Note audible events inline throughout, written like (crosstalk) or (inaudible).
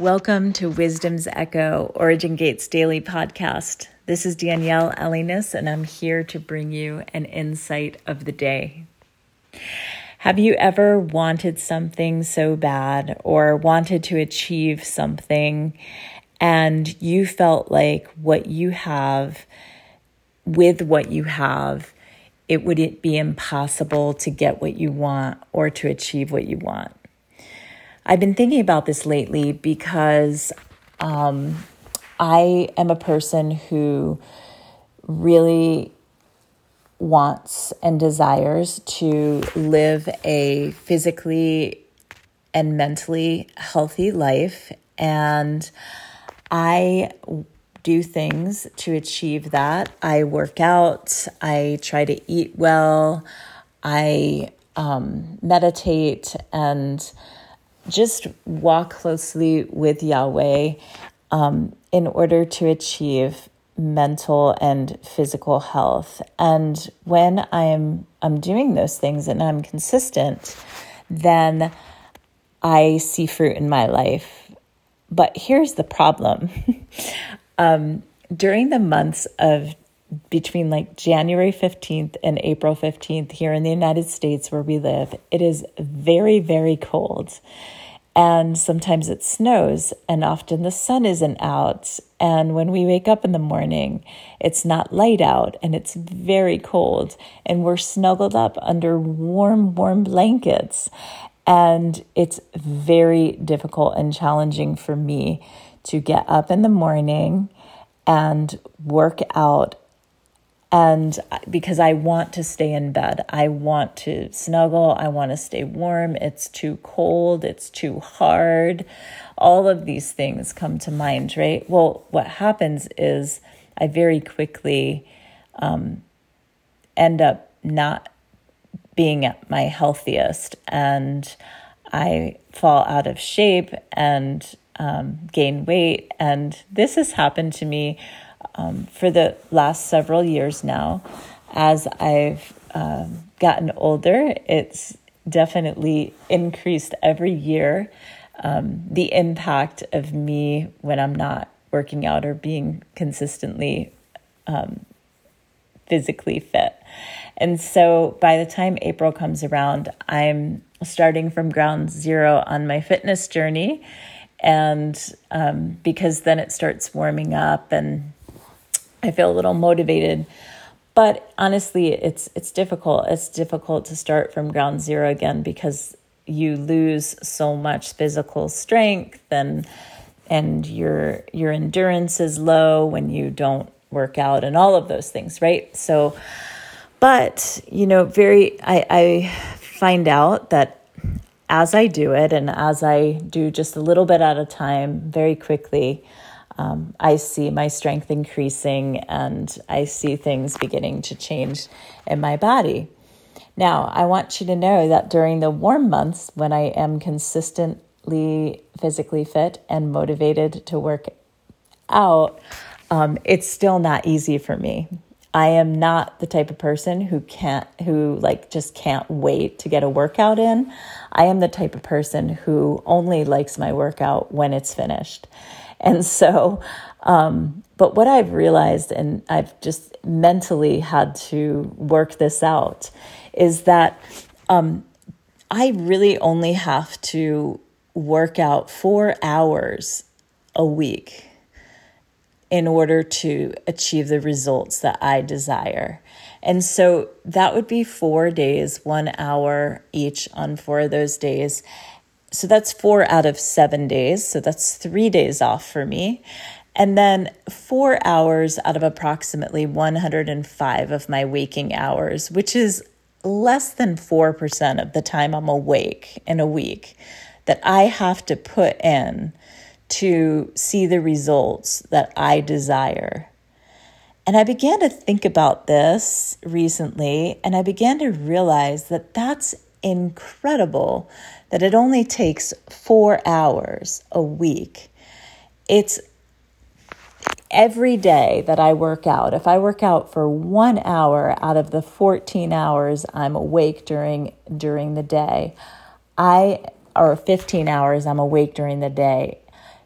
Welcome to Wisdom's Echo, Origin Gates Daily Podcast. This is Danielle Elliness, and I'm here to bring you an insight of the day. Have you ever wanted something so bad or wanted to achieve something, and you felt like what you have, with what you have, it would be impossible to get what you want or to achieve what you want? I've been thinking about this lately because um, I am a person who really wants and desires to live a physically and mentally healthy life. And I do things to achieve that. I work out, I try to eat well, I um, meditate, and just walk closely with Yahweh um, in order to achieve mental and physical health. And when I'm I'm doing those things and I'm consistent, then I see fruit in my life. But here's the problem. (laughs) um, during the months of between like January 15th and April 15th here in the United States where we live, it is very, very cold. And sometimes it snows, and often the sun isn't out. And when we wake up in the morning, it's not light out and it's very cold, and we're snuggled up under warm, warm blankets. And it's very difficult and challenging for me to get up in the morning and work out and because I want to stay in bed, I want to snuggle, I want to stay warm. It's too cold, it's too hard. All of these things come to mind, right? Well, what happens is I very quickly um, end up not being at my healthiest and I fall out of shape and um, gain weight. And this has happened to me um, for the last several years now. As I've um, gotten older, it's definitely increased every year. Um, the impact of me when I'm not working out or being consistently um, physically fit. And so by the time April comes around, I'm starting from ground zero on my fitness journey. And um, because then it starts warming up and I feel a little motivated. But honestly, it's it's difficult. It's difficult to start from ground zero again because you lose so much physical strength and and your your endurance is low when you don't work out and all of those things, right? So but, you know, very I, I find out that as I do it and as I do just a little bit at a time, very quickly, um, I see my strength increasing and I see things beginning to change in my body. Now, I want you to know that during the warm months, when I am consistently physically fit and motivated to work out, um, it's still not easy for me. I am not the type of person who can't, who like just can't wait to get a workout in. I am the type of person who only likes my workout when it's finished. And so, um, but what I've realized, and I've just mentally had to work this out, is that um, I really only have to work out four hours a week in order to achieve the results that I desire. And so that would be four days, one hour each on four of those days. So that's four out of seven days. So that's three days off for me. And then four hours out of approximately 105 of my waking hours, which is less than 4% of the time I'm awake in a week, that I have to put in to see the results that I desire. And I began to think about this recently, and I began to realize that that's incredible that it only takes four hours a week. It's every day that I work out. If I work out for one hour out of the 14 hours I'm awake during during the day, I or 15 hours I'm awake during the day,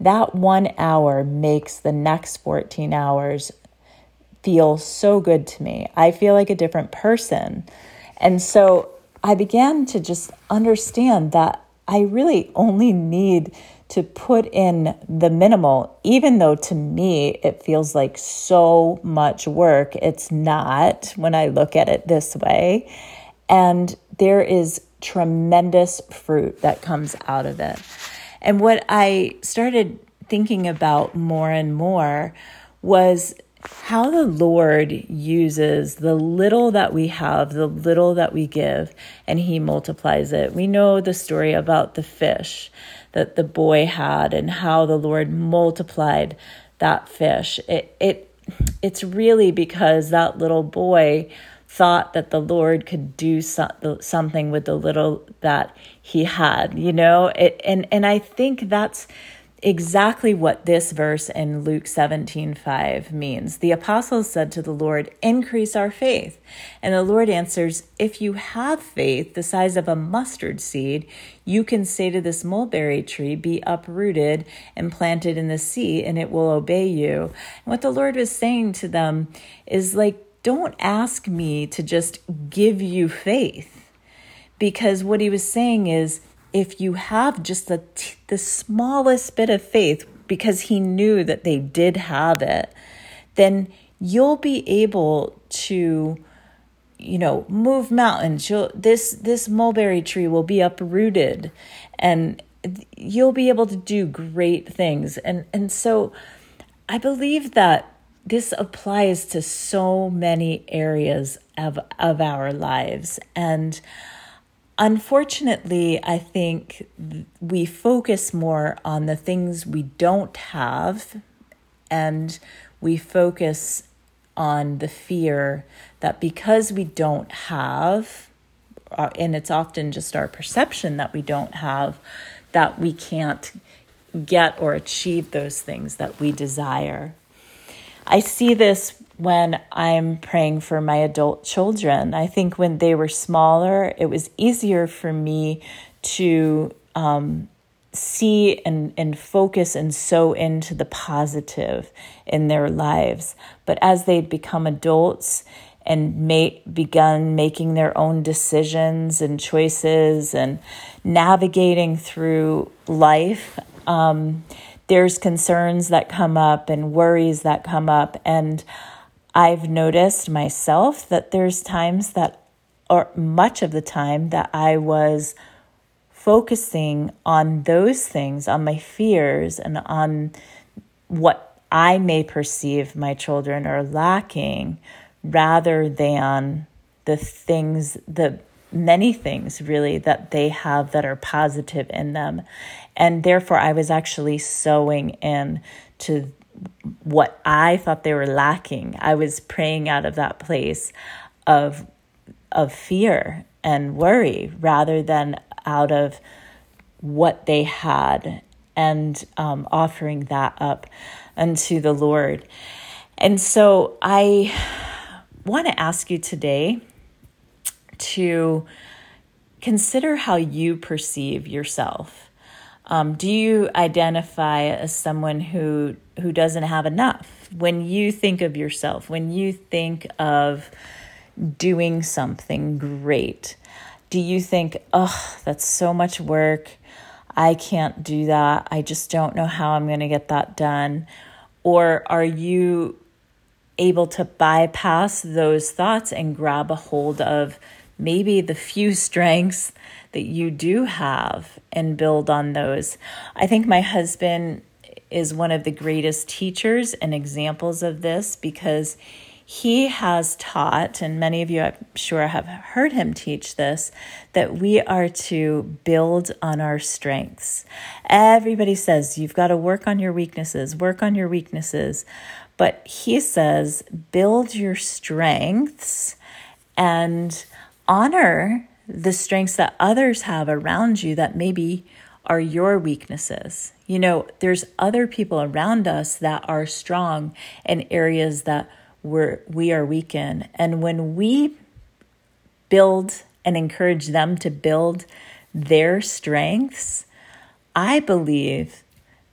that one hour makes the next 14 hours feel so good to me. I feel like a different person. And so I began to just understand that I really only need to put in the minimal, even though to me it feels like so much work. It's not when I look at it this way. And there is tremendous fruit that comes out of it. And what I started thinking about more and more was how the Lord uses the little that we have, the little that we give, and He multiplies it. We know the story about the fish that the boy had and how the Lord multiplied that fish. It, it it's really because that little boy thought that the Lord could do so, something with the little that he had, you know? It, and and I think that's exactly what this verse in Luke 17 5 means. The apostles said to the Lord, Increase our faith. And the Lord answers, If you have faith the size of a mustard seed, you can say to this mulberry tree, Be uprooted and planted in the sea, and it will obey you. And what the Lord was saying to them is like, Don't ask me to just give you faith. Because what he was saying is, if you have just the, the smallest bit of faith, because he knew that they did have it, then you'll be able to you know move mountains. You'll, this this mulberry tree will be uprooted and you'll be able to do great things. And and so i believe that this applies to so many areas of of our lives. And Unfortunately, I think we focus more on the things we don't have and we focus on the fear that because we don't have, uh, and it's often just our perception that we don't have, that we can't get or achieve those things that we desire. I see this when I'm praying for my adult children. I think when they were smaller, it was easier for me to um, see and, and focus and sow into the positive in their lives. But as they become adults and make, begun making their own decisions and choices and navigating through life, um, there's concerns that come up and worries that come up. And I've noticed myself that there's times that, or much of the time, that I was focusing on those things, on my fears, and on what I may perceive my children are lacking, rather than the things, the many things really that they have that are positive in them. And therefore, I was actually sowing in to what I thought they were lacking. I was praying out of that place of of fear and worry rather than out of what they had and um, offering that up unto the Lord. And so I want to ask you today to consider how you perceive yourself. Um, do you identify as someone who who doesn't have enough? When you think of yourself, when you think of doing something great, do you think, "Oh, that's so much work. I can't do that. I just don't know how I'm going to get that done." Or are you able to bypass those thoughts and grab a hold of maybe the few strengths that you do have and build on those. I think my husband is one of the greatest teachers and examples of this because he has taught, and many of you I'm sure have heard him teach this, that we are to build on our strengths. Everybody says you've got to work on your weaknesses, work on your weaknesses. But he says, build your strengths and honor the strengths that others have around you that maybe are your weaknesses. You know, there's other people around us that are strong in areas that we're, we are weak in. And when we build and encourage them to build their strengths, I believe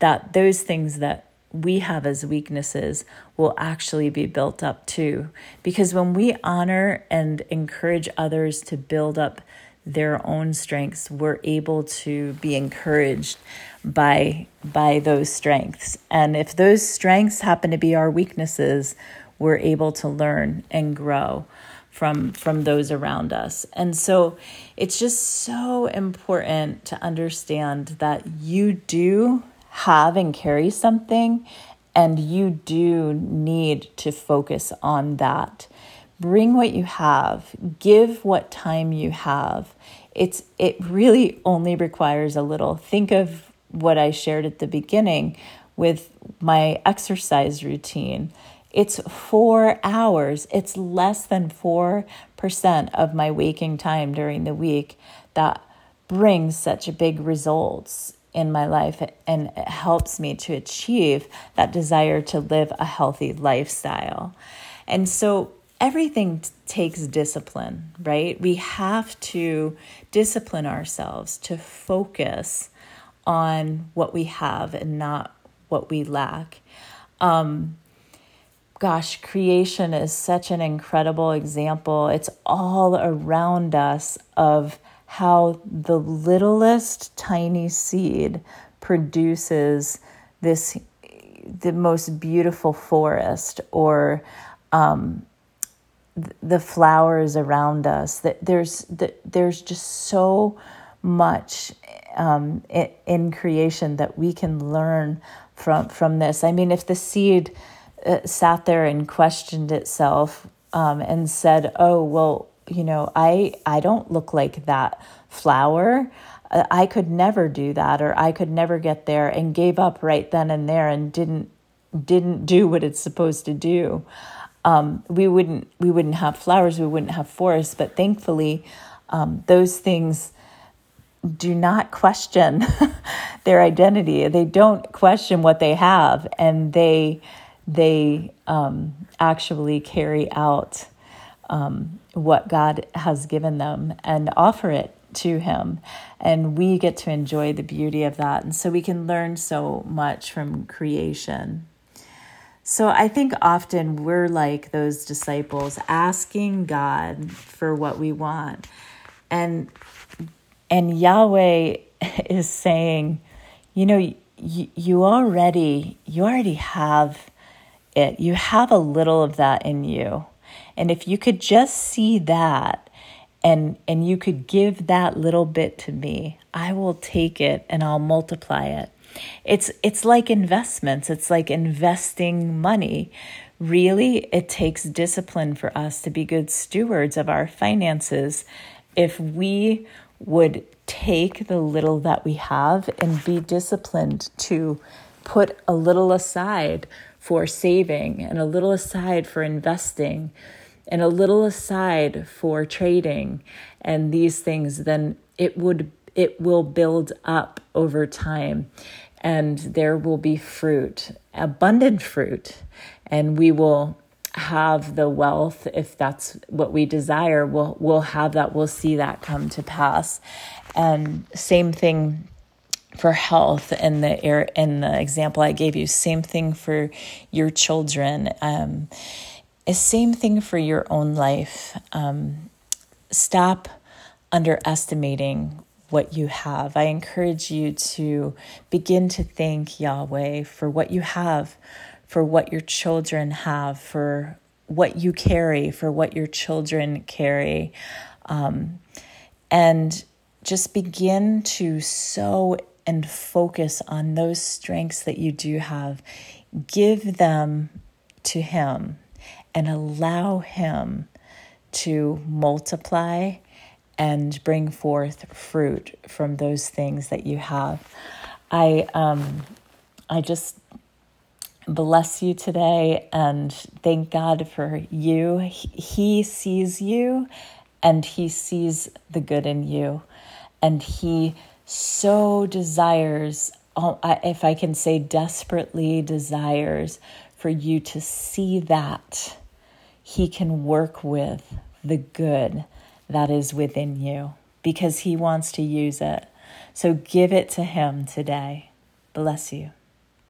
that those things that we have as weaknesses will actually be built up too. Because when we honor and encourage others to build up their own strengths, we're able to be encouraged by by those strengths. And if those strengths happen to be our weaknesses, we're able to learn and grow from from those around us. And so it's just so important to understand that you do have and carry something and you do need to focus on that. Bring what you have. Give what time you have. It's it really only requires a little. Think of what i shared at the beginning with my exercise routine. It's 4 hours. It's less than 4% of my waking time during the week that brings such big results in my life and it helps me to achieve that desire to live a healthy lifestyle. And so everything t- takes discipline, right? We have to discipline ourselves to focus on what we have and not what we lack. Um, gosh, creation is such an incredible example. It's all around us of how the littlest tiny seed produces this the most beautiful forest or um, the flowers around us that there's that there's just so much um, in creation that we can learn from from this. I mean if the seed uh, sat there and questioned itself um, and said oh well you know, I I don't look like that flower. Uh, I could never do that or I could never get there and gave up right then and there and didn't didn't do what it's supposed to do. Um, we wouldn't we wouldn't have flowers, we wouldn't have forests, but thankfully um, those things do not question (laughs) their identity. They don't question what they have, and they they um, actually carry out um, what God has given them and offer it to Him. And we get to enjoy the beauty of that. And so we can learn so much from creation. So I think often we're like those disciples asking God for what we want. And and Yahweh (laughs) is saying, you know, you, you already you already have it. You have a little of that in you. And if you could just see that and and you could give that little bit to me, I will take it and I'll multiply it. It's it's like investments. It's like investing money. Really, it takes discipline for us to be good stewards of our finances. If we would take the little that we have and be disciplined to put a little aside for saving and a little aside for investing and a little aside for trading and these things, then it would it will build up over time and there will be fruit, abundant fruit, and we will have the wealth if that's what we desire we'll we'll have that we'll see that come to pass. And same thing for health in the air in the example I gave you same thing for your children um same thing for your own life. Um, stop underestimating what you have. I encourage you to begin to thank Yahweh for what you have, for what your children have, for what you carry, for what your children carry. Um, and just begin to sow and focus on those strengths that you do have. Give them to Him and allow Him to multiply and bring forth fruit from those things that you have. I um, I just bless you today and thank God for you. He sees you and He sees the good in you, and He so desires. Oh, if I can say desperately desires for you to see that he can work with the good that is within you because He wants to use it. So give it to Him today. Bless you.